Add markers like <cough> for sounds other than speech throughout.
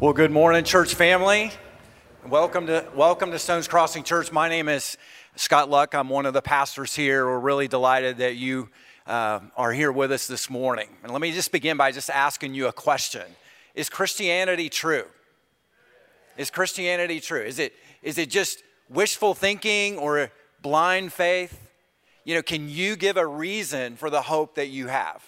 Well, good morning, church family. Welcome to welcome to Stones Crossing Church. My name is Scott Luck. I'm one of the pastors here. We're really delighted that you uh, are here with us this morning. And let me just begin by just asking you a question: Is Christianity true? Is Christianity true? Is it is it just wishful thinking or blind faith? You know, can you give a reason for the hope that you have?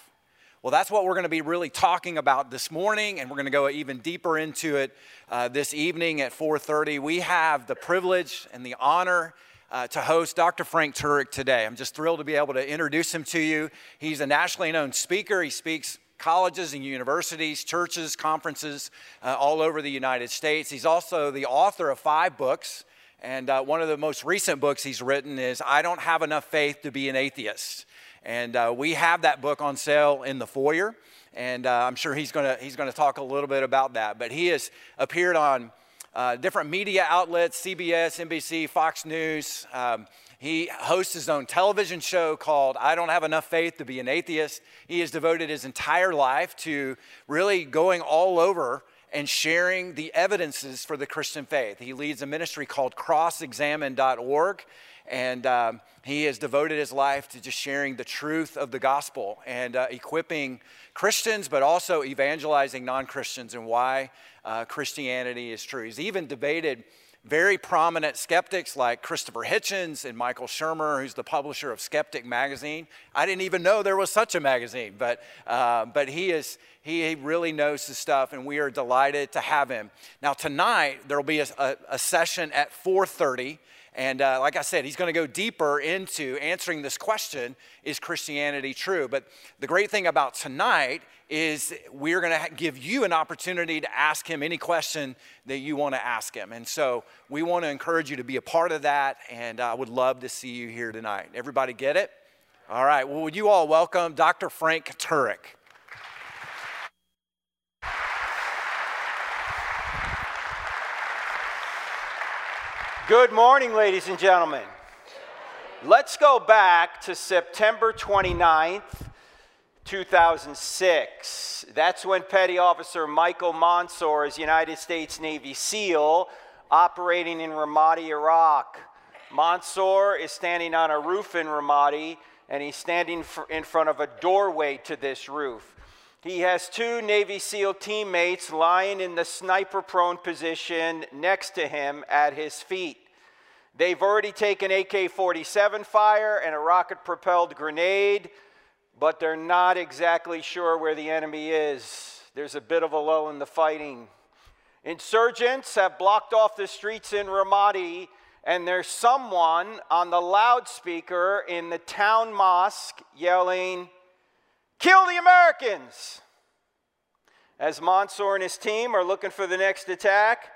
Well, that's what we're going to be really talking about this morning, and we're going to go even deeper into it uh, this evening at 4:30. We have the privilege and the honor uh, to host Dr. Frank Turek today. I'm just thrilled to be able to introduce him to you. He's a nationally known speaker. He speaks colleges and universities, churches, conferences uh, all over the United States. He's also the author of five books. And uh, one of the most recent books he's written is I Don't Have Enough Faith to Be an Atheist. And uh, we have that book on sale in the foyer. And uh, I'm sure he's going he's gonna talk a little bit about that. But he has appeared on uh, different media outlets CBS, NBC, Fox News. Um, he hosts his own television show called I Don't Have Enough Faith to Be an Atheist. He has devoted his entire life to really going all over and sharing the evidences for the Christian faith. He leads a ministry called crossexamine.org. And um, he has devoted his life to just sharing the truth of the gospel and uh, equipping Christians, but also evangelizing non Christians and why uh, Christianity is true. He's even debated very prominent skeptics like Christopher Hitchens and Michael Shermer, who's the publisher of Skeptic magazine. I didn't even know there was such a magazine, but, uh, but he, is, he really knows his stuff, and we are delighted to have him. Now, tonight, there will be a, a, a session at 4.30 and uh, like I said, he's going to go deeper into answering this question is Christianity true? But the great thing about tonight is we're going to give you an opportunity to ask him any question that you want to ask him. And so we want to encourage you to be a part of that. And I would love to see you here tonight. Everybody get it? All right. Well, would you all welcome Dr. Frank Turek? Good morning, ladies and gentlemen. Let's go back to September 29th, 2006. That's when Petty Officer Michael Monsoor is United States Navy SEAL operating in Ramadi, Iraq. Monsoor is standing on a roof in Ramadi, and he's standing in front of a doorway to this roof. He has two Navy SEAL teammates lying in the sniper prone position next to him at his feet. They've already taken AK 47 fire and a rocket propelled grenade, but they're not exactly sure where the enemy is. There's a bit of a lull in the fighting. Insurgents have blocked off the streets in Ramadi, and there's someone on the loudspeaker in the town mosque yelling, Kill the Americans! As Monsoor and his team are looking for the next attack,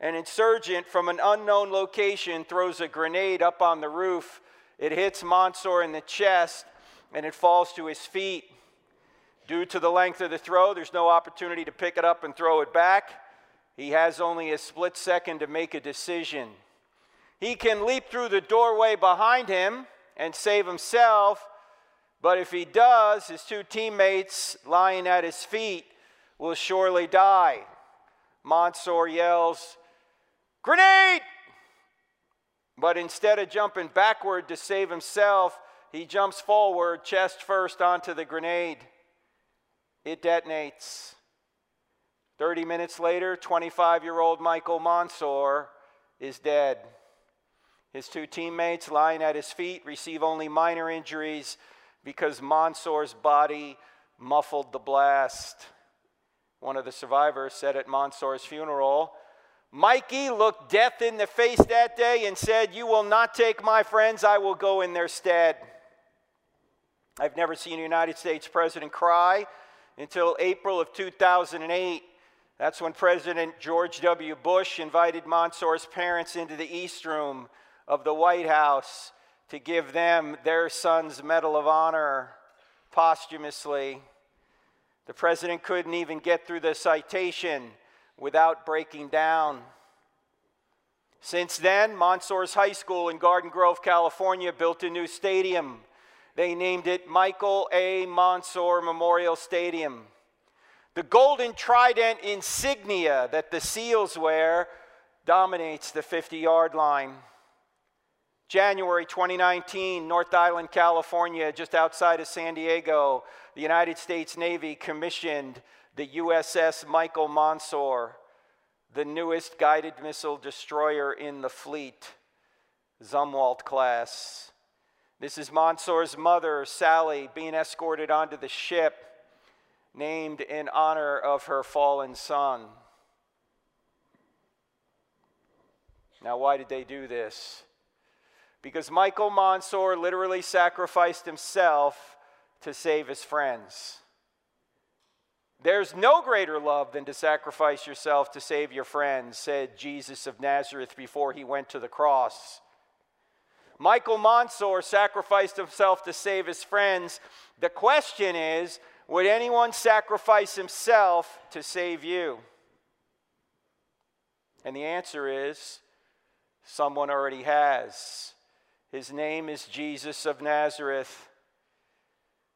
an insurgent from an unknown location throws a grenade up on the roof. It hits Monsoor in the chest and it falls to his feet. Due to the length of the throw, there's no opportunity to pick it up and throw it back. He has only a split second to make a decision. He can leap through the doorway behind him and save himself, but if he does, his two teammates lying at his feet will surely die. Monsoor yells, Grenade! But instead of jumping backward to save himself, he jumps forward, chest first, onto the grenade. It detonates. 30 minutes later, 25 year old Michael Monsoor is dead. His two teammates lying at his feet receive only minor injuries because Monsoor's body muffled the blast. One of the survivors said at Monsoor's funeral, Mikey looked death in the face that day and said, You will not take my friends, I will go in their stead. I've never seen a United States president cry until April of 2008. That's when President George W. Bush invited Monsoor's parents into the East Room of the White House to give them their son's Medal of Honor posthumously. The president couldn't even get through the citation without breaking down. Since then, Monsoor's High School in Garden Grove, California built a new stadium. They named it Michael A. Monsoor Memorial Stadium. The golden trident insignia that the SEALs wear dominates the 50 yard line. January 2019, North Island, California, just outside of San Diego, the United States Navy commissioned the USS Michael Monsoor, the newest guided missile destroyer in the fleet, Zumwalt class. This is Monsoor's mother, Sally, being escorted onto the ship named in honor of her fallen son. Now, why did they do this? Because Michael Monsoor literally sacrificed himself to save his friends. There's no greater love than to sacrifice yourself to save your friends, said Jesus of Nazareth before he went to the cross. Michael Monsoor sacrificed himself to save his friends. The question is would anyone sacrifice himself to save you? And the answer is someone already has. His name is Jesus of Nazareth.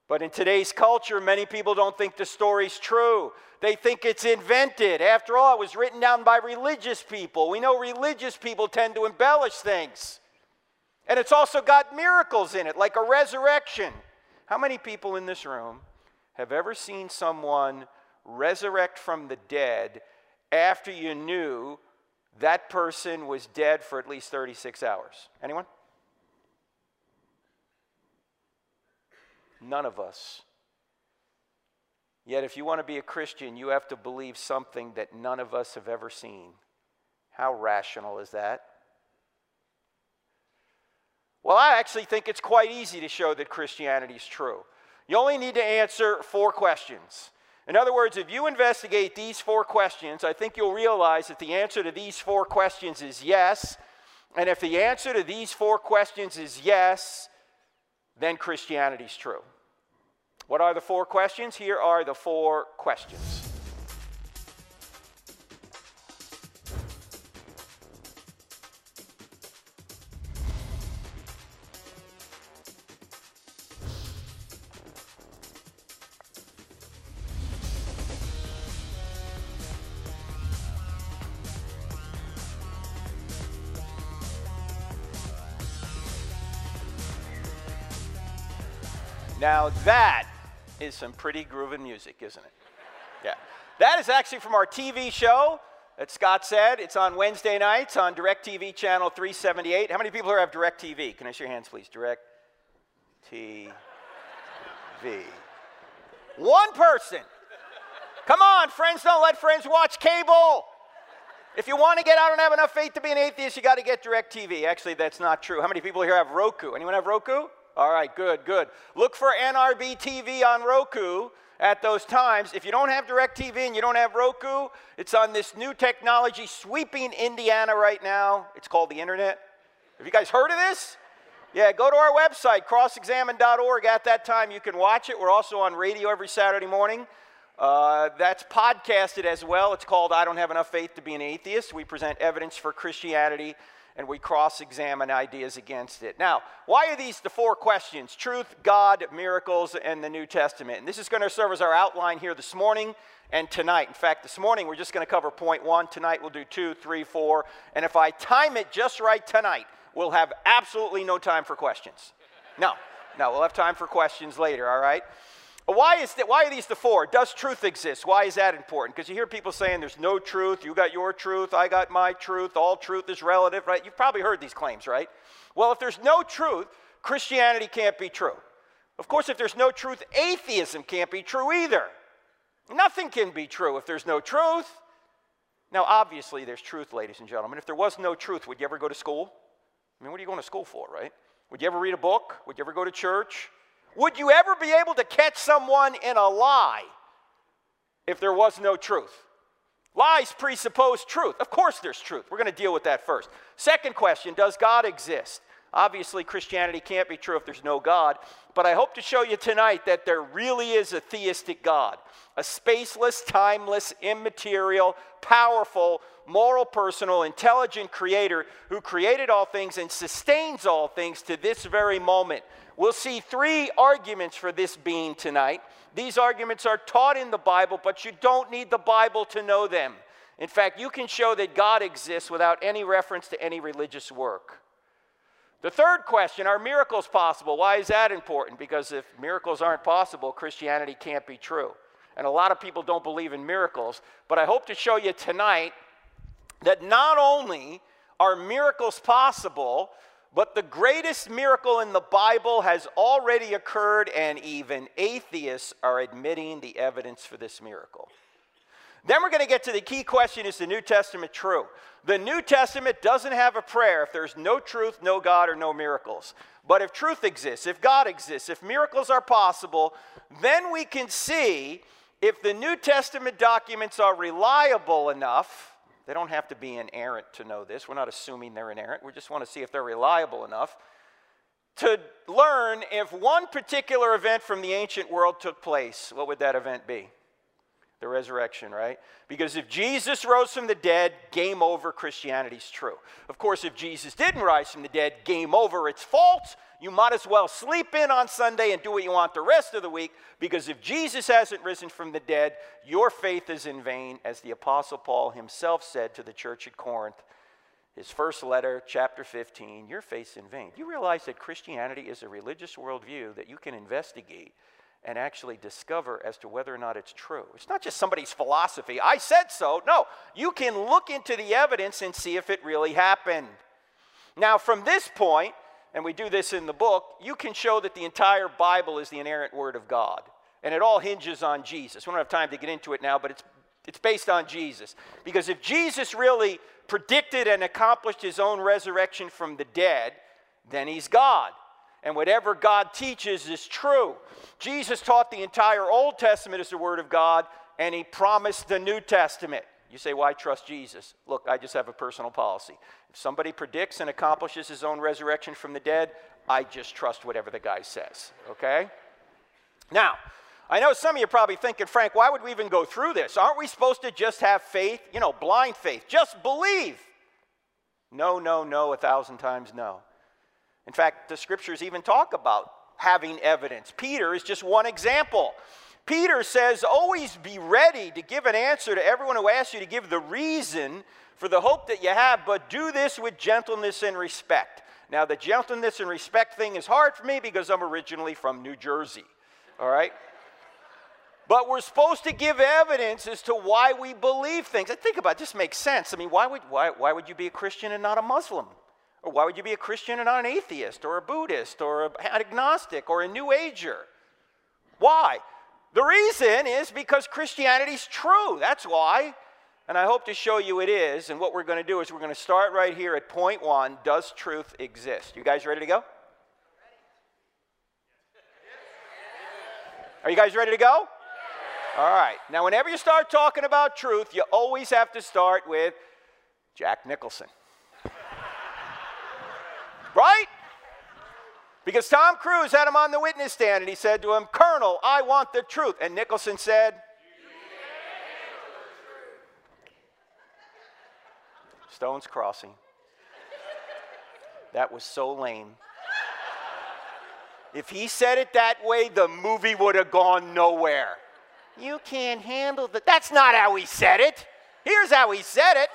But in today's culture, many people don't think the story's true. They think it's invented. After all, it was written down by religious people. We know religious people tend to embellish things. And it's also got miracles in it, like a resurrection. How many people in this room have ever seen someone resurrect from the dead after you knew that person was dead for at least 36 hours? Anyone? None of us. Yet, if you want to be a Christian, you have to believe something that none of us have ever seen. How rational is that? Well, I actually think it's quite easy to show that Christianity is true. You only need to answer four questions. In other words, if you investigate these four questions, I think you'll realize that the answer to these four questions is yes. And if the answer to these four questions is yes, then Christianity is true. What are the four questions? Here are the four questions. Now that is some pretty grooving music, isn't it? Yeah. That is actually from our TV show that Scott said. It's on Wednesday nights on DirecTV channel 378. How many people here have DirecTV? Can I see your hands, please? Direct TV. One person. Come on, friends, don't let friends watch cable. If you want to get out and have enough faith to be an atheist, you got to get DirecTV. Actually, that's not true. How many people here have Roku? Anyone have Roku? All right, good, good. Look for NRB TV on Roku at those times. If you don't have DirecTV and you don't have Roku, it's on this new technology sweeping Indiana right now. It's called the internet. Have you guys heard of this? Yeah, go to our website, crossexamine.org. At that time, you can watch it. We're also on radio every Saturday morning. Uh, that's podcasted as well. It's called I Don't Have Enough Faith to Be an Atheist. We present evidence for Christianity and we cross examine ideas against it. Now, why are these the four questions? Truth, God, miracles, and the New Testament. And this is going to serve as our outline here this morning and tonight. In fact, this morning we're just going to cover point one. Tonight we'll do two, three, four. And if I time it just right tonight, we'll have absolutely no time for questions. No, no, we'll have time for questions later, all right? Why, is that, why are these the four? Does truth exist? Why is that important? Because you hear people saying there's no truth, you got your truth, I got my truth, all truth is relative, right? You've probably heard these claims, right? Well, if there's no truth, Christianity can't be true. Of course, if there's no truth, atheism can't be true either. Nothing can be true if there's no truth. Now, obviously, there's truth, ladies and gentlemen. If there was no truth, would you ever go to school? I mean, what are you going to school for, right? Would you ever read a book? Would you ever go to church? Would you ever be able to catch someone in a lie if there was no truth? Lies presuppose truth. Of course, there's truth. We're going to deal with that first. Second question Does God exist? Obviously, Christianity can't be true if there's no God, but I hope to show you tonight that there really is a theistic God, a spaceless, timeless, immaterial, powerful, moral, personal, intelligent creator who created all things and sustains all things to this very moment. We'll see three arguments for this being tonight. These arguments are taught in the Bible, but you don't need the Bible to know them. In fact, you can show that God exists without any reference to any religious work. The third question are miracles possible? Why is that important? Because if miracles aren't possible, Christianity can't be true. And a lot of people don't believe in miracles. But I hope to show you tonight that not only are miracles possible, but the greatest miracle in the Bible has already occurred, and even atheists are admitting the evidence for this miracle. Then we're going to get to the key question is the New Testament true? The New Testament doesn't have a prayer if there's no truth, no God, or no miracles. But if truth exists, if God exists, if miracles are possible, then we can see if the New Testament documents are reliable enough. They don't have to be inerrant to know this. We're not assuming they're inerrant. We just want to see if they're reliable enough to learn if one particular event from the ancient world took place. What would that event be? The resurrection, right? Because if Jesus rose from the dead, game over, Christianity's true. Of course, if Jesus didn't rise from the dead, game over, it's false. You might as well sleep in on Sunday and do what you want the rest of the week because if Jesus hasn't risen from the dead, your faith is in vain, as the Apostle Paul himself said to the church at Corinth. His first letter, chapter 15, your faith's in vain. Do you realize that Christianity is a religious worldview that you can investigate and actually discover as to whether or not it's true. It's not just somebody's philosophy. I said so. No, you can look into the evidence and see if it really happened. Now, from this point, and we do this in the book, you can show that the entire Bible is the inerrant Word of God. And it all hinges on Jesus. We don't have time to get into it now, but it's, it's based on Jesus. Because if Jesus really predicted and accomplished his own resurrection from the dead, then he's God and whatever God teaches is true. Jesus taught the entire Old Testament as the Word of God, and He promised the New Testament. You say, why trust Jesus? Look, I just have a personal policy. If somebody predicts and accomplishes his own resurrection from the dead, I just trust whatever the guy says, okay? Now, I know some of you are probably thinking, Frank, why would we even go through this? Aren't we supposed to just have faith? You know, blind faith. Just believe. No, no, no, a thousand times no. In fact, the scriptures even talk about having evidence. Peter is just one example. Peter says, always be ready to give an answer to everyone who asks you to give the reason for the hope that you have, but do this with gentleness and respect. Now, the gentleness and respect thing is hard for me because I'm originally from New Jersey, all right? But we're supposed to give evidence as to why we believe things. And think about it, this makes sense. I mean, why would, why, why would you be a Christian and not a Muslim? Or why would you be a Christian and not an atheist or a Buddhist or an agnostic or a New Ager? Why? The reason is because Christianity's true. That's why. And I hope to show you it is. And what we're going to do is we're going to start right here at point one Does truth exist? You guys ready to go? Are you guys ready to go? All right. Now, whenever you start talking about truth, you always have to start with Jack Nicholson. Right? Because Tom Cruise had him on the witness stand and he said to him, Colonel, I want the truth. And Nicholson said, Stone's Crossing. That was so lame. If he said it that way, the movie would have gone nowhere. You can't handle that. That's not how he said it. Here's how he said it.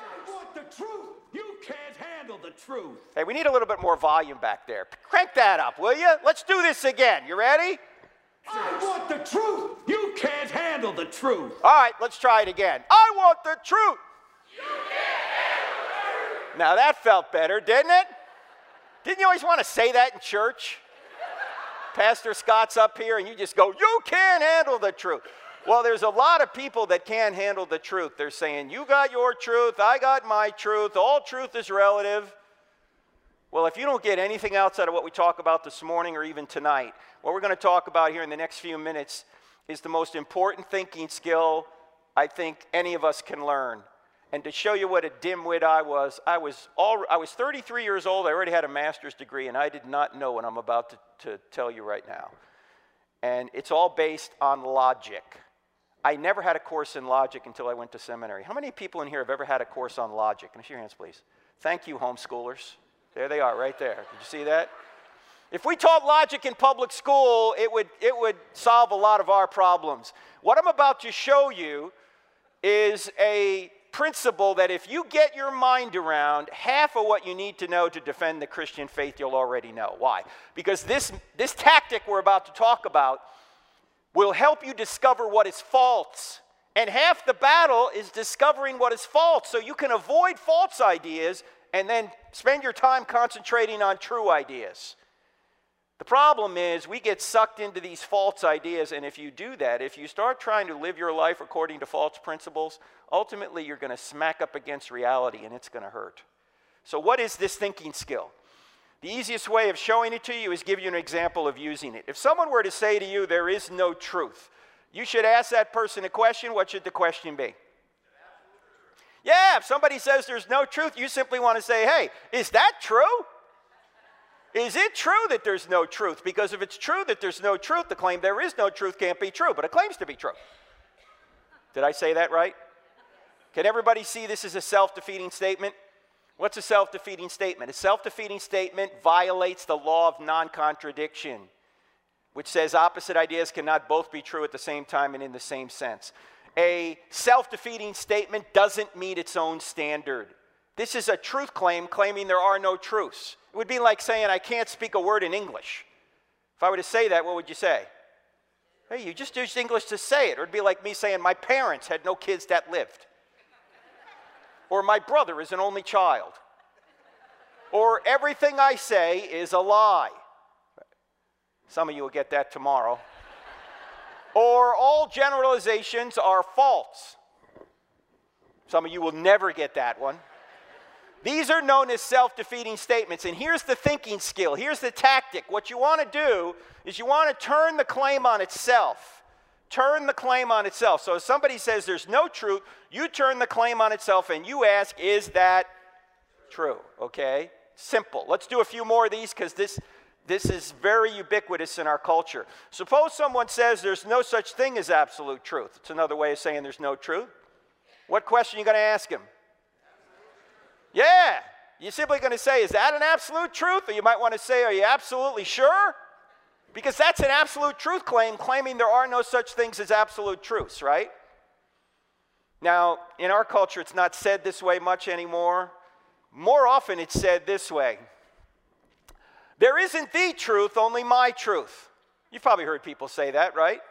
Handle the truth. Hey, we need a little bit more volume back there. Crank that up, will you? Let's do this again. You ready? I want the truth. You can't handle the truth. All right, let's try it again. I want the truth. You can't handle the truth. Now that felt better, didn't it? Didn't you always want to say that in church? Pastor Scott's up here and you just go, You can't handle the truth. Well, there's a lot of people that can't handle the truth. They're saying, You got your truth, I got my truth, all truth is relative. Well, if you don't get anything outside of what we talk about this morning or even tonight, what we're going to talk about here in the next few minutes is the most important thinking skill I think any of us can learn. And to show you what a dimwit I was, I was, all, I was 33 years old. I already had a master's degree, and I did not know what I'm about to, to tell you right now. And it's all based on logic. I never had a course in logic until I went to seminary. How many people in here have ever had a course on logic? Can I see your hands, please? Thank you, homeschoolers. There they are, right there. Did you see that? If we taught logic in public school, it would, it would solve a lot of our problems. What I'm about to show you is a principle that if you get your mind around, half of what you need to know to defend the Christian faith, you'll already know. Why? Because this, this tactic we're about to talk about will help you discover what is false. And half the battle is discovering what is false so you can avoid false ideas and then spend your time concentrating on true ideas. The problem is we get sucked into these false ideas, and if you do that, if you start trying to live your life according to false principles, ultimately you're going to smack up against reality and it's going to hurt. So, what is this thinking skill? The easiest way of showing it to you is give you an example of using it. If someone were to say to you, there is no truth, you should ask that person a question. What should the question be? Yeah, if somebody says there's no truth, you simply want to say, hey, is that true? Is it true that there's no truth? Because if it's true that there's no truth, the claim there is no truth can't be true, but it claims to be true. Did I say that right? Can everybody see this is a self defeating statement? What's a self defeating statement? A self defeating statement violates the law of non contradiction, which says opposite ideas cannot both be true at the same time and in the same sense. A self defeating statement doesn't meet its own standard. This is a truth claim claiming there are no truths. It would be like saying, I can't speak a word in English. If I were to say that, what would you say? Hey, you just used English to say it. Or it'd be like me saying, My parents had no kids that lived. Or my brother is an only child. Or everything I say is a lie. Some of you will get that tomorrow. or all generalizations are false. Some of you will never get that one. These are known as self defeating statements. And here's the thinking skill here's the tactic. What you want to do is you want to turn the claim on itself. Turn the claim on itself. So if somebody says there's no truth, you turn the claim on itself and you ask, is that true? Okay? Simple. Let's do a few more of these because this, this is very ubiquitous in our culture. Suppose someone says there's no such thing as absolute truth. It's another way of saying there's no truth. What question are you going to ask him? Yeah. You're simply going to say, is that an absolute truth? Or you might want to say, are you absolutely sure? Because that's an absolute truth claim, claiming there are no such things as absolute truths, right? Now, in our culture, it's not said this way much anymore. More often, it's said this way There isn't the truth, only my truth. You've probably heard people say that, right?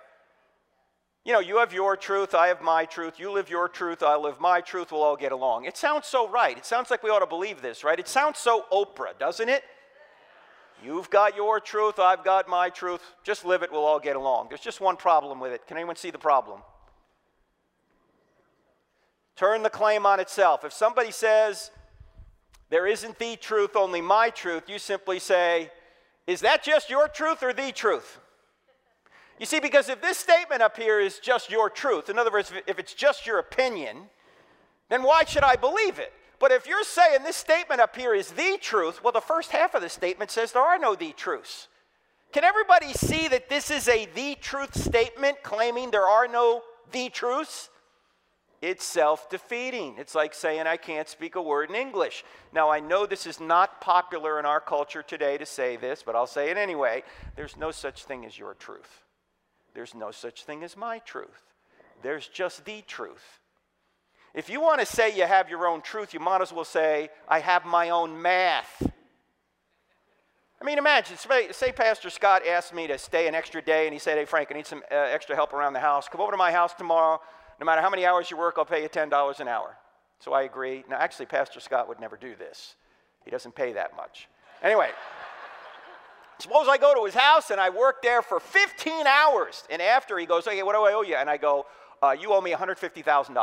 you know, you have your truth, I have my truth, you live your truth, I live my truth, we'll all get along. It sounds so right. It sounds like we ought to believe this, right? It sounds so Oprah, doesn't it? You've got your truth, I've got my truth. Just live it, we'll all get along. There's just one problem with it. Can anyone see the problem? Turn the claim on itself. If somebody says, there isn't the truth, only my truth, you simply say, is that just your truth or the truth? You see, because if this statement up here is just your truth, in other words, if it's just your opinion, then why should I believe it? But if you're saying this statement up here is the truth, well, the first half of the statement says there are no the truths. Can everybody see that this is a the truth statement claiming there are no the truths? It's self defeating. It's like saying, I can't speak a word in English. Now, I know this is not popular in our culture today to say this, but I'll say it anyway. There's no such thing as your truth. There's no such thing as my truth. There's just the truth. If you want to say you have your own truth, you might as well say, I have my own math. I mean, imagine, say Pastor Scott asked me to stay an extra day, and he said, Hey, Frank, I need some uh, extra help around the house. Come over to my house tomorrow. No matter how many hours you work, I'll pay you $10 an hour. So I agree. Now, actually, Pastor Scott would never do this, he doesn't pay that much. Anyway. <laughs> Suppose I go to his house and I work there for 15 hours. And after he goes, okay, what do I owe you? And I go, uh, you owe me $150,000.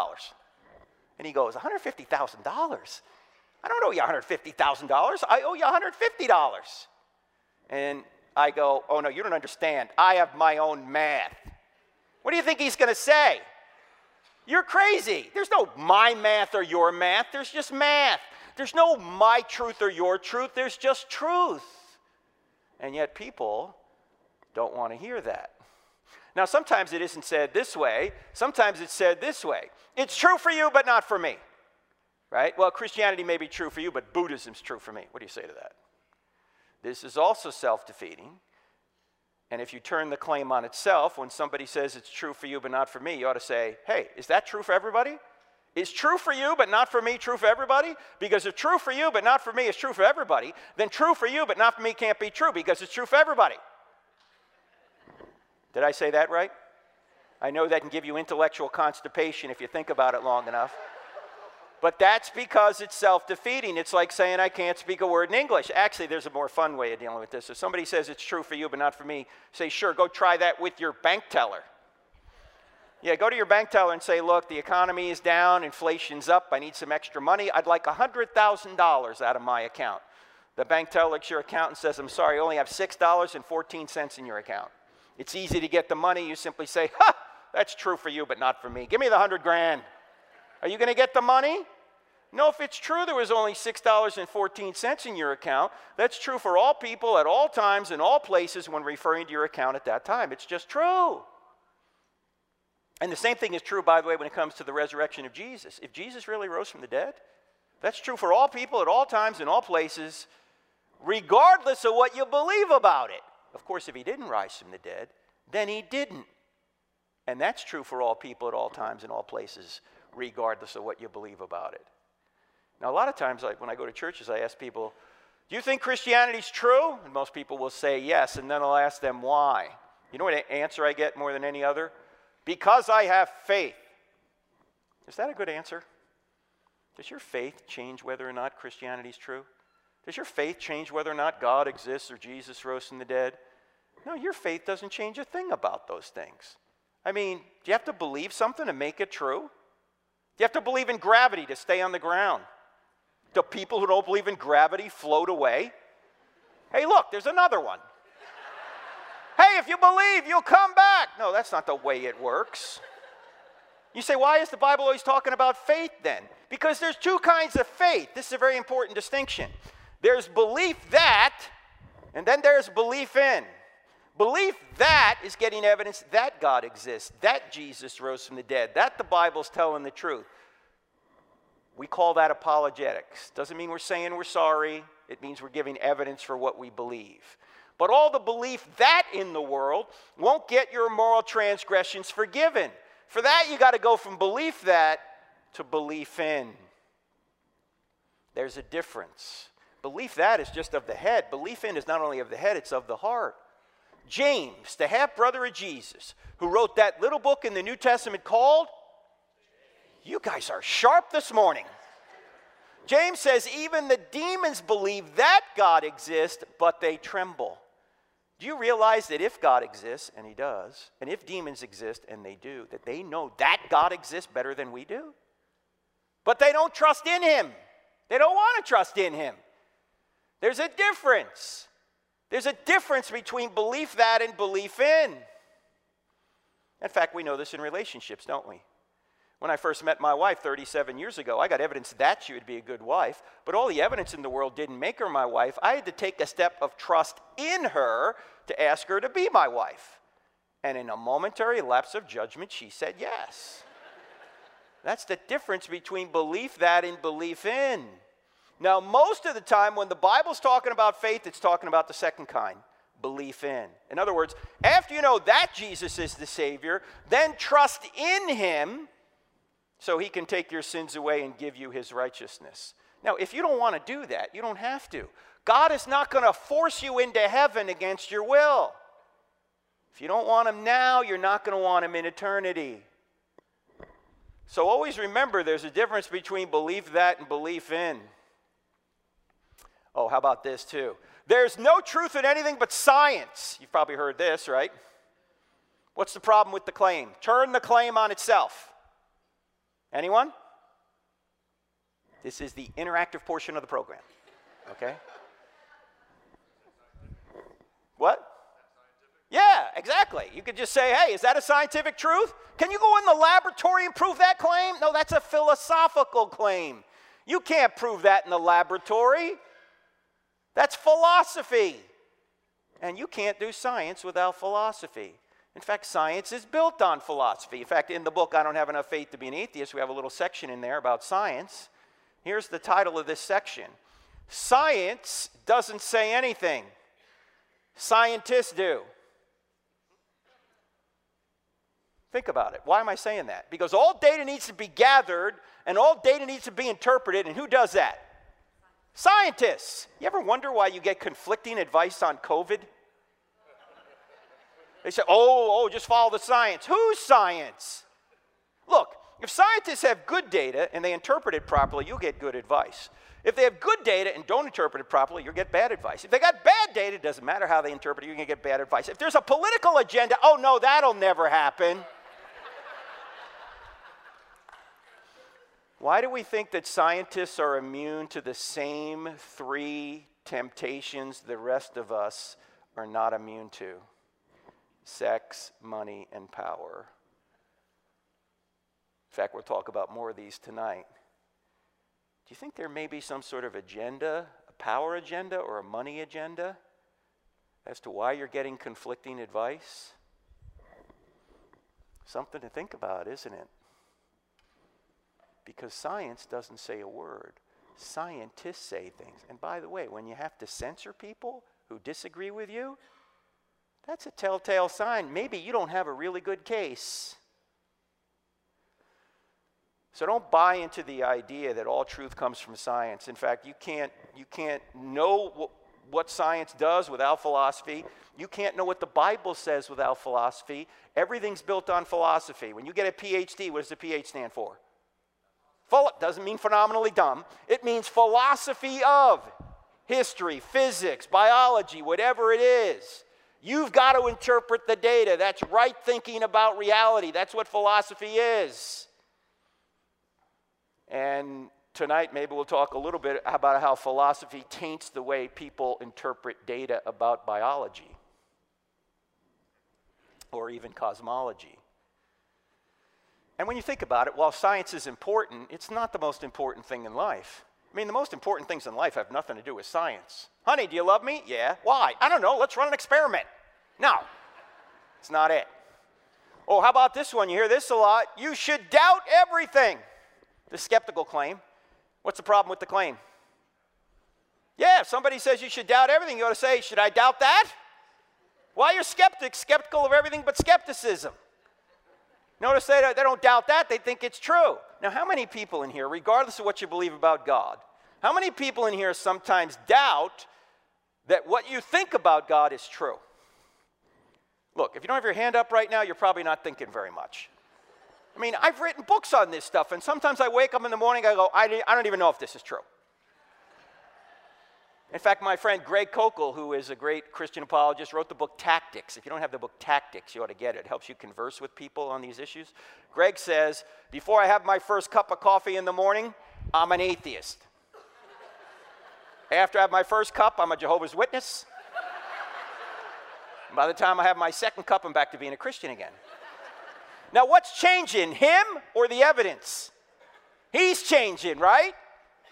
And he goes, $150,000? I don't owe you $150,000. I owe you $150. And I go, oh no, you don't understand. I have my own math. What do you think he's going to say? You're crazy. There's no my math or your math, there's just math. There's no my truth or your truth, there's just truth. And yet people don't want to hear that. Now, sometimes it isn't said this way, sometimes it's said this way it's true for you, but not for me. Right? Well, Christianity may be true for you, but Buddhism's true for me. What do you say to that? This is also self defeating. And if you turn the claim on itself, when somebody says it's true for you but not for me, you ought to say, hey, is that true for everybody? Is true for you but not for me true for everybody? Because if true for you but not for me is true for everybody, then true for you but not for me can't be true because it's true for everybody. Did I say that right? I know that can give you intellectual constipation if you think about it long enough. But that's because it's self defeating. It's like saying, I can't speak a word in English. Actually, there's a more fun way of dealing with this. If somebody says it's true for you, but not for me, say, sure, go try that with your bank teller. Yeah, go to your bank teller and say, look, the economy is down, inflation's up, I need some extra money. I'd like $100,000 out of my account. The bank teller looks your account and says, I'm sorry, I only have $6.14 in your account. It's easy to get the money. You simply say, ha, that's true for you, but not for me. Give me the 100 grand. Are you going to get the money? No, if it's true there was only $6.14 in your account, that's true for all people at all times in all places when referring to your account at that time. It's just true. And the same thing is true, by the way, when it comes to the resurrection of Jesus. If Jesus really rose from the dead, that's true for all people at all times in all places, regardless of what you believe about it. Of course, if he didn't rise from the dead, then he didn't. And that's true for all people at all times in all places, regardless of what you believe about it. Now, a lot of times, like when I go to churches, I ask people, Do you think Christianity's true? And most people will say yes, and then I'll ask them why. You know what answer I get more than any other? Because I have faith. Is that a good answer? Does your faith change whether or not Christianity is true? Does your faith change whether or not God exists or Jesus rose from the dead? No, your faith doesn't change a thing about those things. I mean, do you have to believe something to make it true? Do you have to believe in gravity to stay on the ground? Do people who don't believe in gravity float away? Hey, look, there's another one. hey, if you believe, you'll come back. No, that's not the way it works. You say, why is the Bible always talking about faith then? Because there's two kinds of faith. This is a very important distinction. There's belief that, and then there's belief in. Belief that is getting evidence that God exists, that Jesus rose from the dead, that the Bible's telling the truth. We call that apologetics. Doesn't mean we're saying we're sorry, it means we're giving evidence for what we believe. But all the belief that in the world won't get your moral transgressions forgiven. For that, you got to go from belief that to belief in. There's a difference. Belief that is just of the head. Belief in is not only of the head, it's of the heart. James, the half brother of Jesus, who wrote that little book in the New Testament called you guys are sharp this morning. James says, even the demons believe that God exists, but they tremble. Do you realize that if God exists, and He does, and if demons exist, and they do, that they know that God exists better than we do? But they don't trust in Him. They don't want to trust in Him. There's a difference. There's a difference between belief that and belief in. In fact, we know this in relationships, don't we? When I first met my wife 37 years ago, I got evidence that she would be a good wife, but all the evidence in the world didn't make her my wife. I had to take a step of trust in her to ask her to be my wife. And in a momentary lapse of judgment, she said yes. That's the difference between belief that and belief in. Now, most of the time, when the Bible's talking about faith, it's talking about the second kind belief in. In other words, after you know that Jesus is the Savior, then trust in Him so he can take your sins away and give you his righteousness. Now, if you don't want to do that, you don't have to. God is not going to force you into heaven against your will. If you don't want him now, you're not going to want him in eternity. So always remember there's a difference between belief that and belief in. Oh, how about this too? There's no truth in anything but science. You've probably heard this, right? What's the problem with the claim? Turn the claim on itself. Anyone? This is the interactive portion of the program. Okay? What? Yeah, exactly. You could just say, hey, is that a scientific truth? Can you go in the laboratory and prove that claim? No, that's a philosophical claim. You can't prove that in the laboratory. That's philosophy. And you can't do science without philosophy. In fact, science is built on philosophy. In fact, in the book, I Don't Have Enough Faith to Be an Atheist, we have a little section in there about science. Here's the title of this section Science doesn't say anything, scientists do. Think about it. Why am I saying that? Because all data needs to be gathered and all data needs to be interpreted, and who does that? Scientists. You ever wonder why you get conflicting advice on COVID? They say, oh, oh, just follow the science. Whose science? Look, if scientists have good data and they interpret it properly, you'll get good advice. If they have good data and don't interpret it properly, you'll get bad advice. If they got bad data, it doesn't matter how they interpret it, you're going to get bad advice. If there's a political agenda, oh no, that'll never happen. Why do we think that scientists are immune to the same three temptations the rest of us are not immune to? Sex, money, and power. In fact, we'll talk about more of these tonight. Do you think there may be some sort of agenda, a power agenda or a money agenda, as to why you're getting conflicting advice? Something to think about, isn't it? Because science doesn't say a word. Scientists say things. And by the way, when you have to censor people who disagree with you, that's a telltale sign. Maybe you don't have a really good case. So don't buy into the idea that all truth comes from science. In fact, you can't, you can't know what, what science does without philosophy. You can't know what the Bible says without philosophy. Everything's built on philosophy. When you get a PhD, what does the PH stand for? Doesn't mean phenomenally dumb. It means philosophy of history, physics, biology, whatever it is. You've got to interpret the data. That's right thinking about reality. That's what philosophy is. And tonight, maybe we'll talk a little bit about how philosophy taints the way people interpret data about biology or even cosmology. And when you think about it, while science is important, it's not the most important thing in life. I mean, the most important things in life have nothing to do with science. Honey, do you love me? Yeah. Why? I don't know. Let's run an experiment. No, it's not it. Oh, how about this one? You hear this a lot. You should doubt everything. The skeptical claim. What's the problem with the claim? Yeah, if somebody says you should doubt everything, you ought to say, Should I doubt that? Why are skeptics skeptical of everything but skepticism? Notice they, they don't doubt that, they think it's true. Now, how many people in here, regardless of what you believe about God, how many people in here sometimes doubt that what you think about God is true? Look, if you don't have your hand up right now, you're probably not thinking very much. I mean, I've written books on this stuff, and sometimes I wake up in the morning, I go, I, I don't even know if this is true. In fact, my friend Greg Koukl, who is a great Christian apologist, wrote the book Tactics. If you don't have the book Tactics, you ought to get it. It helps you converse with people on these issues. Greg says, Before I have my first cup of coffee in the morning, I'm an atheist. After I have my first cup, I'm a Jehovah's Witness. By the time I have my second cup, I'm back to being a Christian again. Now, what's changing, him or the evidence? He's changing, right?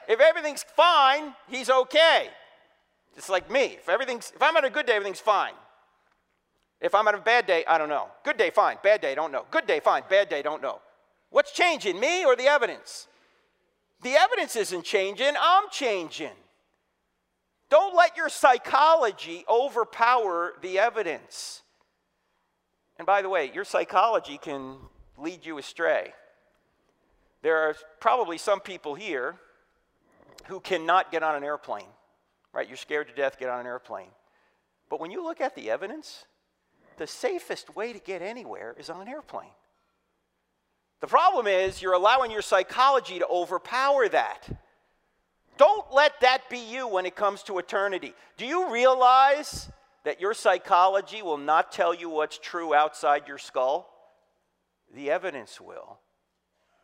If everything's fine, he's okay. It's like me. If everything's if I'm on a good day, everything's fine. If I'm on a bad day, I don't know. Good day, fine. Bad day, don't know. Good day, fine. Bad day, don't know. What's changing, me or the evidence? The evidence isn't changing, I'm changing. Don't let your psychology overpower the evidence. And by the way, your psychology can lead you astray. There are probably some people here who cannot get on an airplane, right? You're scared to death, get on an airplane. But when you look at the evidence, the safest way to get anywhere is on an airplane. The problem is you're allowing your psychology to overpower that. Don't let that be you when it comes to eternity. Do you realize that your psychology will not tell you what's true outside your skull? The evidence will.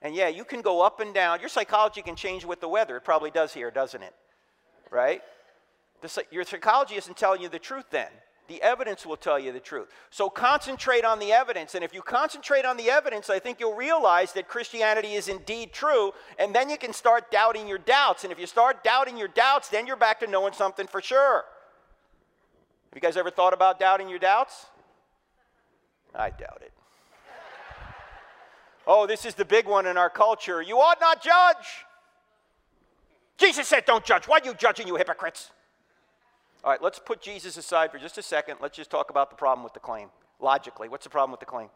And yeah, you can go up and down. Your psychology can change with the weather. It probably does here, doesn't it? Right? The, your psychology isn't telling you the truth then. The evidence will tell you the truth. So concentrate on the evidence. And if you concentrate on the evidence, I think you'll realize that Christianity is indeed true. And then you can start doubting your doubts. And if you start doubting your doubts, then you're back to knowing something for sure. Have you guys ever thought about doubting your doubts? I doubt it. oh, this is the big one in our culture. You ought not judge. Jesus said, Don't judge. Why are you judging, you hypocrites? All right, let's put Jesus aside for just a second. Let's just talk about the problem with the claim. Logically, what's the problem with the claim?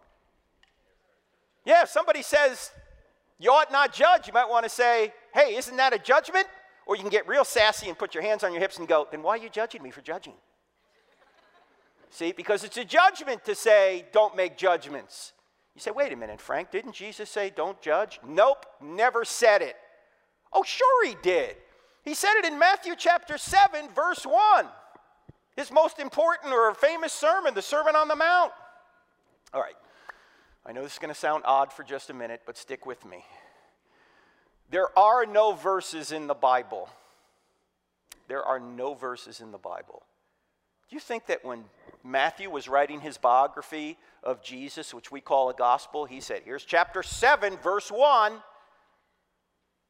Yeah, if somebody says you ought not judge, you might want to say, Hey, isn't that a judgment? Or you can get real sassy and put your hands on your hips and go, Then why are you judging me for judging? See, because it's a judgment to say, Don't make judgments. You say, Wait a minute, Frank, didn't Jesus say, Don't judge? Nope, never said it. Oh, sure he did. He said it in Matthew chapter 7, verse 1. His most important or famous sermon, the Sermon on the Mount. All right. I know this is going to sound odd for just a minute, but stick with me. There are no verses in the Bible. There are no verses in the Bible. Do you think that when Matthew was writing his biography of Jesus, which we call a gospel, he said, Here's chapter 7, verse 1.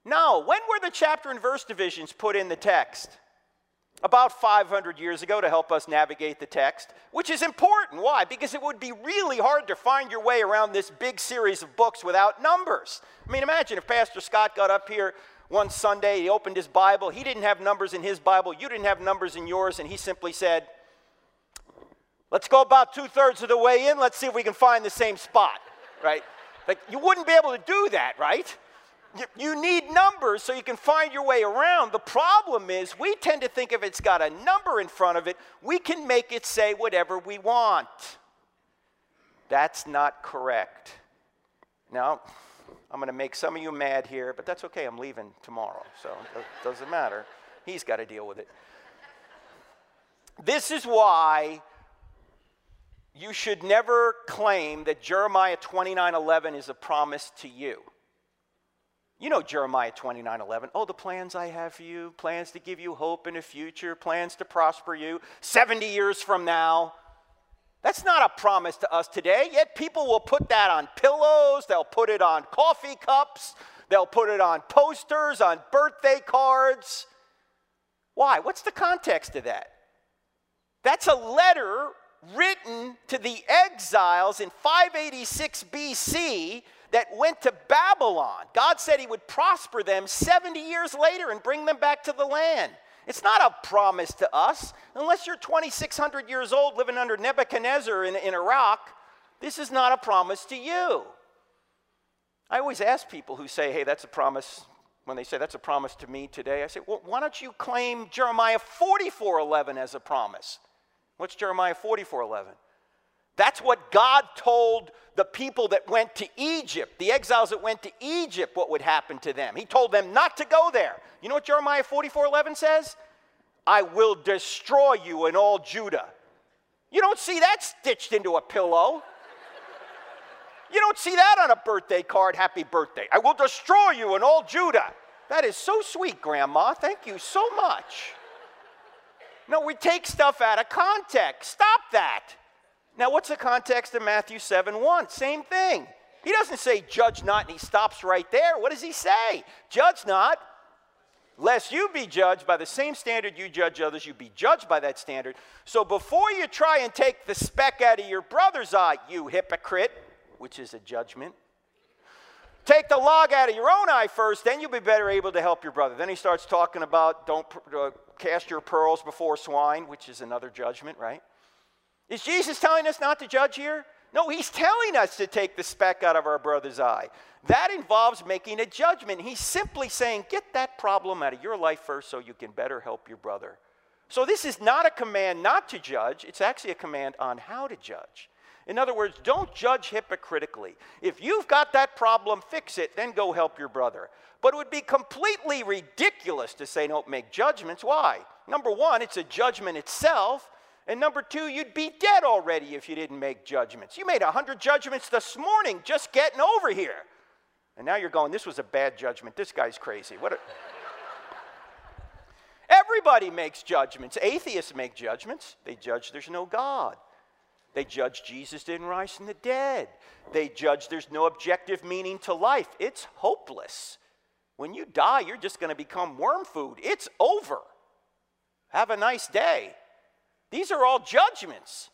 No, when were the chapter and verse divisions put in the text? About 500 years ago to help us navigate the text, which is important. Why? Because it would be really hard to find your way around this big series of books without numbers. I mean, imagine if Pastor Scott got up here one Sunday, he opened his Bible, he didn't have numbers in his Bible, you didn't have numbers in yours, and he simply said, Let's go about two thirds of the way in, let's see if we can find the same spot, right? Like, you wouldn't be able to do that, right? You need numbers so you can find your way around. The problem is, we tend to think if it's got a number in front of it, we can make it say whatever we want. That's not correct. Now, I'm going to make some of you mad here, but that's okay. I'm leaving tomorrow, so it doesn't matter. He's got to deal with it. This is why you should never claim that Jeremiah 29:11 is a promise to you. You know Jeremiah 29 11. Oh, the plans I have for you, plans to give you hope in the future, plans to prosper you 70 years from now. That's not a promise to us today, yet people will put that on pillows, they'll put it on coffee cups, they'll put it on posters, on birthday cards. Why? What's the context of that? That's a letter written to the exiles in 586 BC that went to Babylon. God said he would prosper them 70 years later and bring them back to the land. It's not a promise to us. Unless you're 2,600 years old living under Nebuchadnezzar in, in Iraq, this is not a promise to you. I always ask people who say, hey, that's a promise, when they say that's a promise to me today, I say, well, why don't you claim Jeremiah 44:11 as a promise? What's Jeremiah 44:11? That's what God told the people that went to Egypt, the exiles that went to Egypt, what would happen to them. He told them not to go there. You know what Jeremiah 44 11 says? I will destroy you and all Judah. You don't see that stitched into a pillow. You don't see that on a birthday card, happy birthday. I will destroy you and all Judah. That is so sweet, Grandma. Thank you so much. No, we take stuff out of context. Stop that. Now, what's the context of Matthew 7 1? Same thing. He doesn't say, judge not, and he stops right there. What does he say? Judge not, lest you be judged by the same standard you judge others, you be judged by that standard. So before you try and take the speck out of your brother's eye, you hypocrite, which is a judgment, take the log out of your own eye first, then you'll be better able to help your brother. Then he starts talking about don't uh, cast your pearls before swine, which is another judgment, right? Is Jesus telling us not to judge here? No, he's telling us to take the speck out of our brother's eye. That involves making a judgment. He's simply saying, get that problem out of your life first so you can better help your brother. So, this is not a command not to judge, it's actually a command on how to judge. In other words, don't judge hypocritically. If you've got that problem, fix it, then go help your brother. But it would be completely ridiculous to say don't make judgments. Why? Number one, it's a judgment itself. And number two, you'd be dead already if you didn't make judgments. You made 100 judgments this morning just getting over here. And now you're going, this was a bad judgment. This guy's crazy. What a... <laughs> Everybody makes judgments. Atheists make judgments. They judge there's no God. They judge Jesus didn't rise from the dead. They judge there's no objective meaning to life. It's hopeless. When you die, you're just going to become worm food. It's over. Have a nice day. These are all judgments.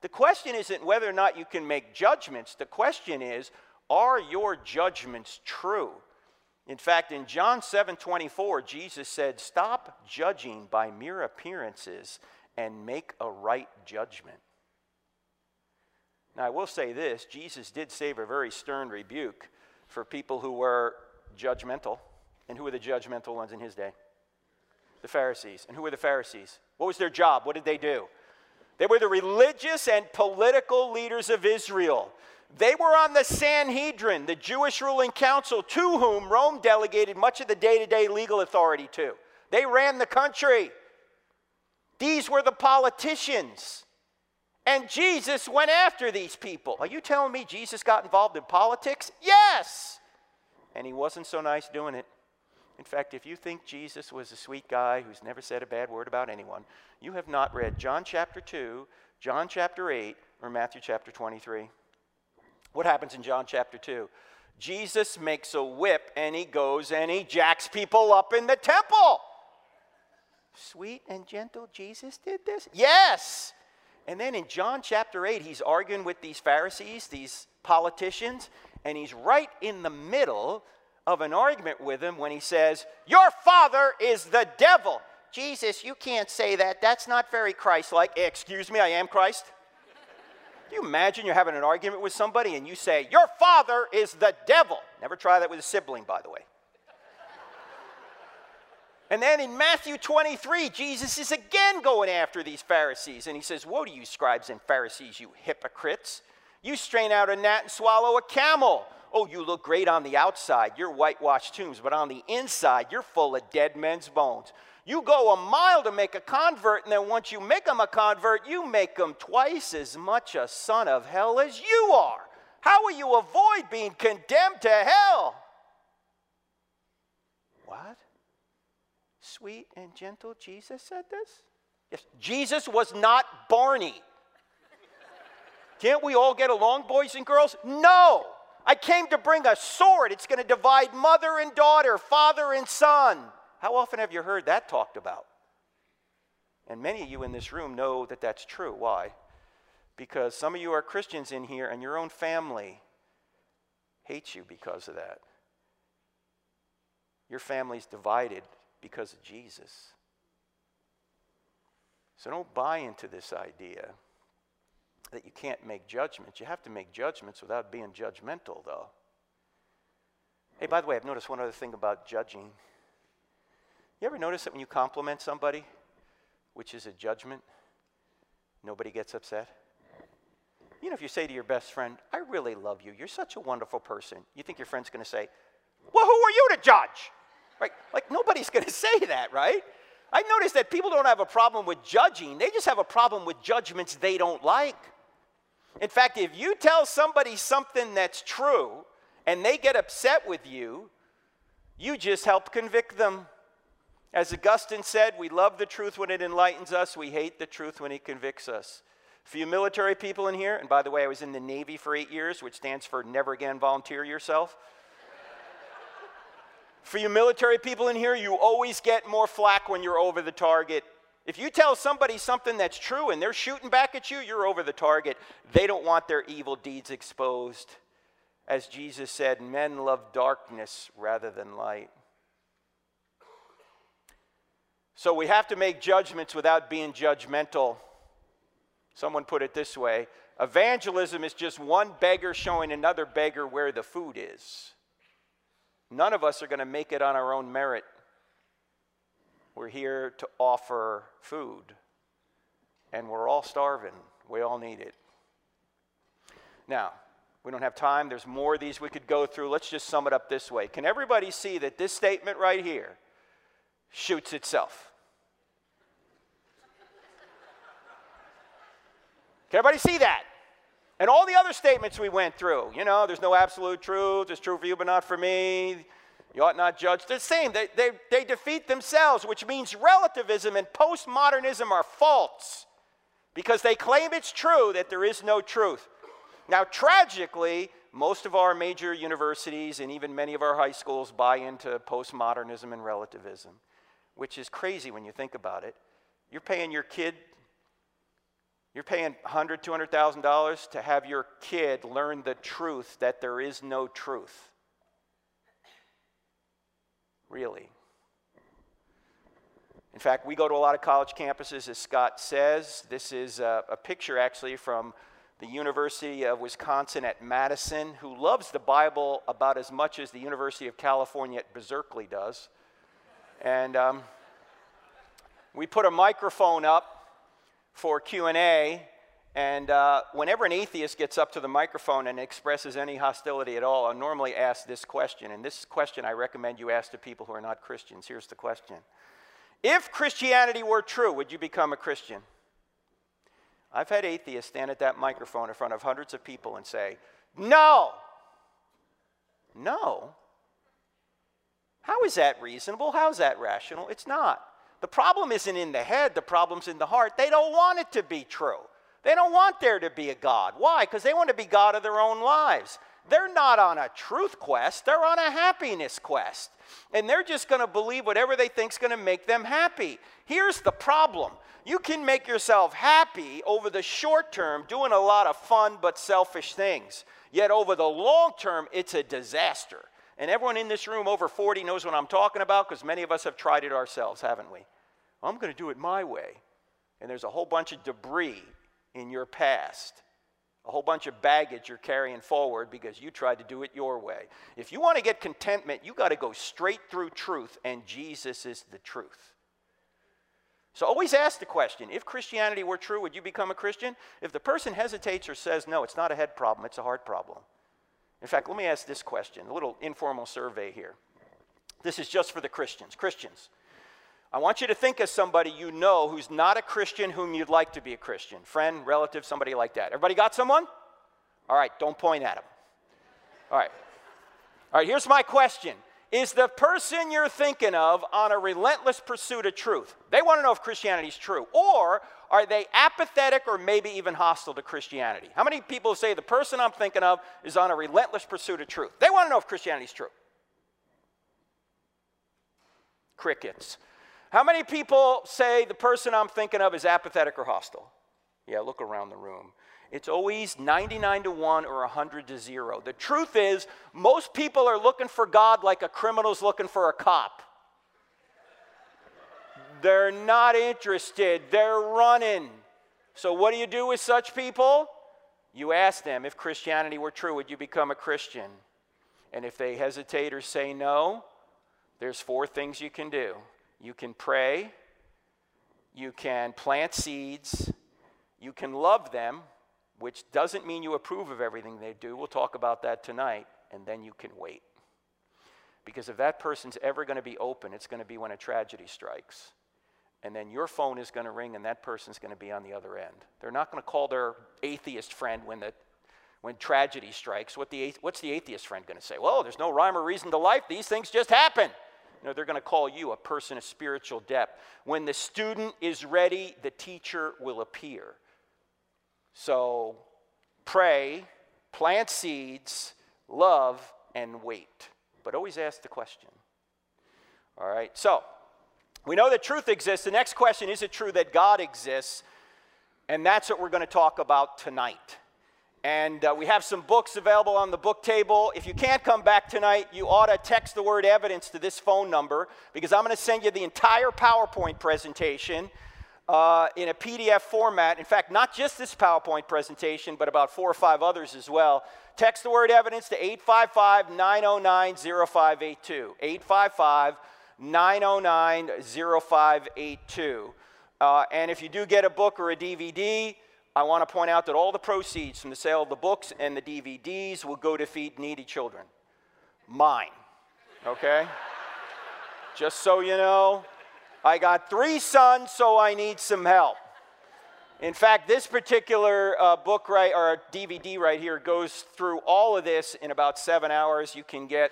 The question isn't whether or not you can make judgments. The question is, are your judgments true? In fact, in John 7 24, Jesus said, Stop judging by mere appearances and make a right judgment. Now, I will say this Jesus did save a very stern rebuke for people who were judgmental. And who were the judgmental ones in his day? The Pharisees. And who were the Pharisees? What was their job? What did they do? They were the religious and political leaders of Israel. They were on the Sanhedrin, the Jewish ruling council, to whom Rome delegated much of the day to day legal authority to. They ran the country. These were the politicians. And Jesus went after these people. Are you telling me Jesus got involved in politics? Yes! And he wasn't so nice doing it. In fact, if you think Jesus was a sweet guy who's never said a bad word about anyone, you have not read John chapter 2, John chapter 8, or Matthew chapter 23. What happens in John chapter 2? Jesus makes a whip and he goes and he jacks people up in the temple. Sweet and gentle Jesus did this? Yes. And then in John chapter 8, he's arguing with these Pharisees, these politicians, and he's right in the middle of an argument with him when he says, Your father is the devil. Jesus, you can't say that. That's not very Christ like. Excuse me, I am Christ. Can you imagine you're having an argument with somebody and you say, Your father is the devil? Never try that with a sibling, by the way. And then in Matthew 23, Jesus is again going after these Pharisees. And he says, Woe to you, scribes and Pharisees, you hypocrites! You strain out a gnat and swallow a camel. Oh, you look great on the outside, you're whitewashed tombs, but on the inside, you're full of dead men's bones. You go a mile to make a convert, and then once you make them a convert, you make them twice as much a son of hell as you are. How will you avoid being condemned to hell? What? Sweet and gentle Jesus said this? Yes, Jesus was not Barney. Can't we all get along, boys and girls? No. I came to bring a sword. It's going to divide mother and daughter, father and son. How often have you heard that talked about? And many of you in this room know that that's true. Why? Because some of you are Christians in here and your own family hates you because of that. Your family's divided because of Jesus. So don't buy into this idea that you can't make judgments. You have to make judgments without being judgmental, though. Hey, by the way, I've noticed one other thing about judging. You ever notice that when you compliment somebody, which is a judgment, nobody gets upset? You know, if you say to your best friend, I really love you, you're such a wonderful person, you think your friend's to say, Well, who are you to judge? Right? Like, nobody's <laughs> to say that, right? I've noticed that people don't have a problem with judging, they just have a problem with judgments they don't like. In fact, if you tell somebody something that's true and they get upset with you, you just help convict them. As Augustine said, we love the truth when it enlightens us, we hate the truth when it convicts us. For you military people in here, and by the way, I was in the Navy for eight years, which stands for never again volunteer yourself. <laughs> for you military people in here, you always get more flack when you're over the target if you tell somebody something that's true and they're shooting back at you, you're over the target. They don't want their evil deeds exposed. As Jesus said, men love darkness rather than light. So we have to make judgments without being judgmental. Someone put it this way evangelism is just one beggar showing another beggar where the food is. None of us are going to make it on our own merit. We're here to offer food, and we're all starving. We all need it. Now, we don't have time. There's more of these we could go through. Let's just sum it up this way. Can everybody see that this statement right here shoots itself? Can everybody see that? And all the other statements we went through, you know, there's no absolute truth, it's true for you but not for me. You ought not judge. the same. They, they, they defeat themselves, which means relativism and postmodernism are false because they claim it's true that there is no truth. Now, tragically, most of our major universities and even many of our high schools buy into postmodernism and relativism, which is crazy when you think about it. You're paying your kid, you're paying $100,000, $200,000 to have your kid learn the truth that there is no truth. Really. In fact, we go to a lot of college campuses, as Scott says. This is a, a picture actually from the University of Wisconsin at Madison, who loves the Bible about as much as the University of California at Berkeley does. And um, we put a microphone up for Q&A, and uh, whenever an atheist gets up to the microphone and expresses any hostility at all, I normally ask this question, and this question I recommend you ask to people who are not Christians. Here's the question. If Christianity were true, would you become a Christian? I've had atheists stand at that microphone in front of hundreds of people and say, No. No. How is that reasonable? How is that rational? It's not. The problem isn't in the head, the problem's in the heart. They don't want it to be true. They don't want there to be a God. Why? Because they want to be God of their own lives. They're not on a truth quest, they're on a happiness quest. And they're just going to believe whatever they think is going to make them happy. Here's the problem you can make yourself happy over the short term doing a lot of fun but selfish things. Yet over the long term, it's a disaster. And everyone in this room over 40 knows what I'm talking about because many of us have tried it ourselves, haven't we? I'm going to do it my way. And there's a whole bunch of debris in your past a whole bunch of baggage you're carrying forward because you tried to do it your way. If you want to get contentment, you got to go straight through truth, and Jesus is the truth. So always ask the question if Christianity were true, would you become a Christian? If the person hesitates or says, no, it's not a head problem, it's a heart problem. In fact, let me ask this question a little informal survey here. This is just for the Christians. Christians, I want you to think of somebody you know who's not a Christian whom you'd like to be a Christian. Friend, relative, somebody like that. Everybody got someone? All right, don't point at them. All right. All right, here's my question. Is the person you're thinking of on a relentless pursuit of truth? They want to know if Christianity is true. Or are they apathetic or maybe even hostile to Christianity? How many people say the person I'm thinking of is on a relentless pursuit of truth? They want to know if Christianity is true. Crickets. How many people say the person I'm thinking of is apathetic or hostile? Yeah, look around the room. It's always 99 to 1 or 100 to 0. The truth is, most people are looking for God like a criminal's looking for a cop. They're not interested, they're running. So, what do you do with such people? You ask them, if Christianity were true, would you become a Christian? And if they hesitate or say no, there's four things you can do. You can pray, you can plant seeds, you can love them, which doesn't mean you approve of everything they do. We'll talk about that tonight, and then you can wait. Because if that person's ever going to be open, it's going to be when a tragedy strikes. And then your phone is going to ring, and that person's going to be on the other end. They're not going to call their atheist friend when, the, when tragedy strikes. What the, what's the atheist friend going to say? Well, there's no rhyme or reason to life. These things just happen. They're going to call you a person of spiritual depth. When the student is ready, the teacher will appear. So pray, plant seeds, love, and wait. But always ask the question. All right, so we know that truth exists. The next question is it true that God exists? And that's what we're going to talk about tonight. And uh, we have some books available on the book table. If you can't come back tonight, you ought to text the word evidence to this phone number because I'm going to send you the entire PowerPoint presentation uh, in a PDF format. In fact, not just this PowerPoint presentation, but about four or five others as well. Text the word evidence to 855 909 0582. 855 909 0582. Uh, and if you do get a book or a DVD, I want to point out that all the proceeds from the sale of the books and the DVDs will go to feed needy children. Mine. Okay? Just so you know, I got three sons, so I need some help. In fact, this particular uh, book right or DVD right here goes through all of this in about seven hours. You can get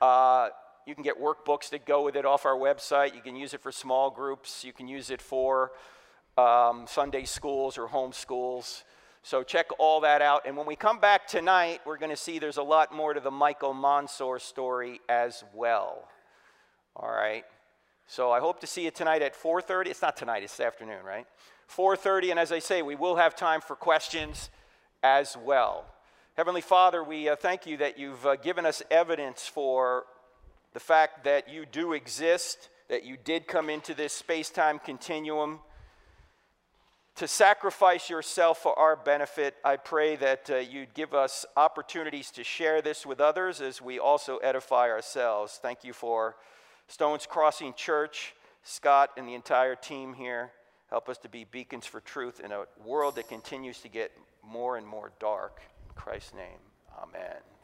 uh, you can get workbooks that go with it off our website. You can use it for small groups. You can use it for um, Sunday schools or home schools. So check all that out. And when we come back tonight, we're going to see there's a lot more to the Michael Monsoor story as well. All right. So I hope to see you tonight at 4:30. It's not tonight, it's this afternoon, right? 4:30 and as I say, we will have time for questions as well. Heavenly Father, we uh, thank you that you've uh, given us evidence for the fact that you do exist, that you did come into this space-time continuum to sacrifice yourself for our benefit. I pray that uh, you'd give us opportunities to share this with others as we also edify ourselves. Thank you for Stones Crossing Church, Scott, and the entire team here. Help us to be beacons for truth in a world that continues to get more and more dark. In Christ's name, amen.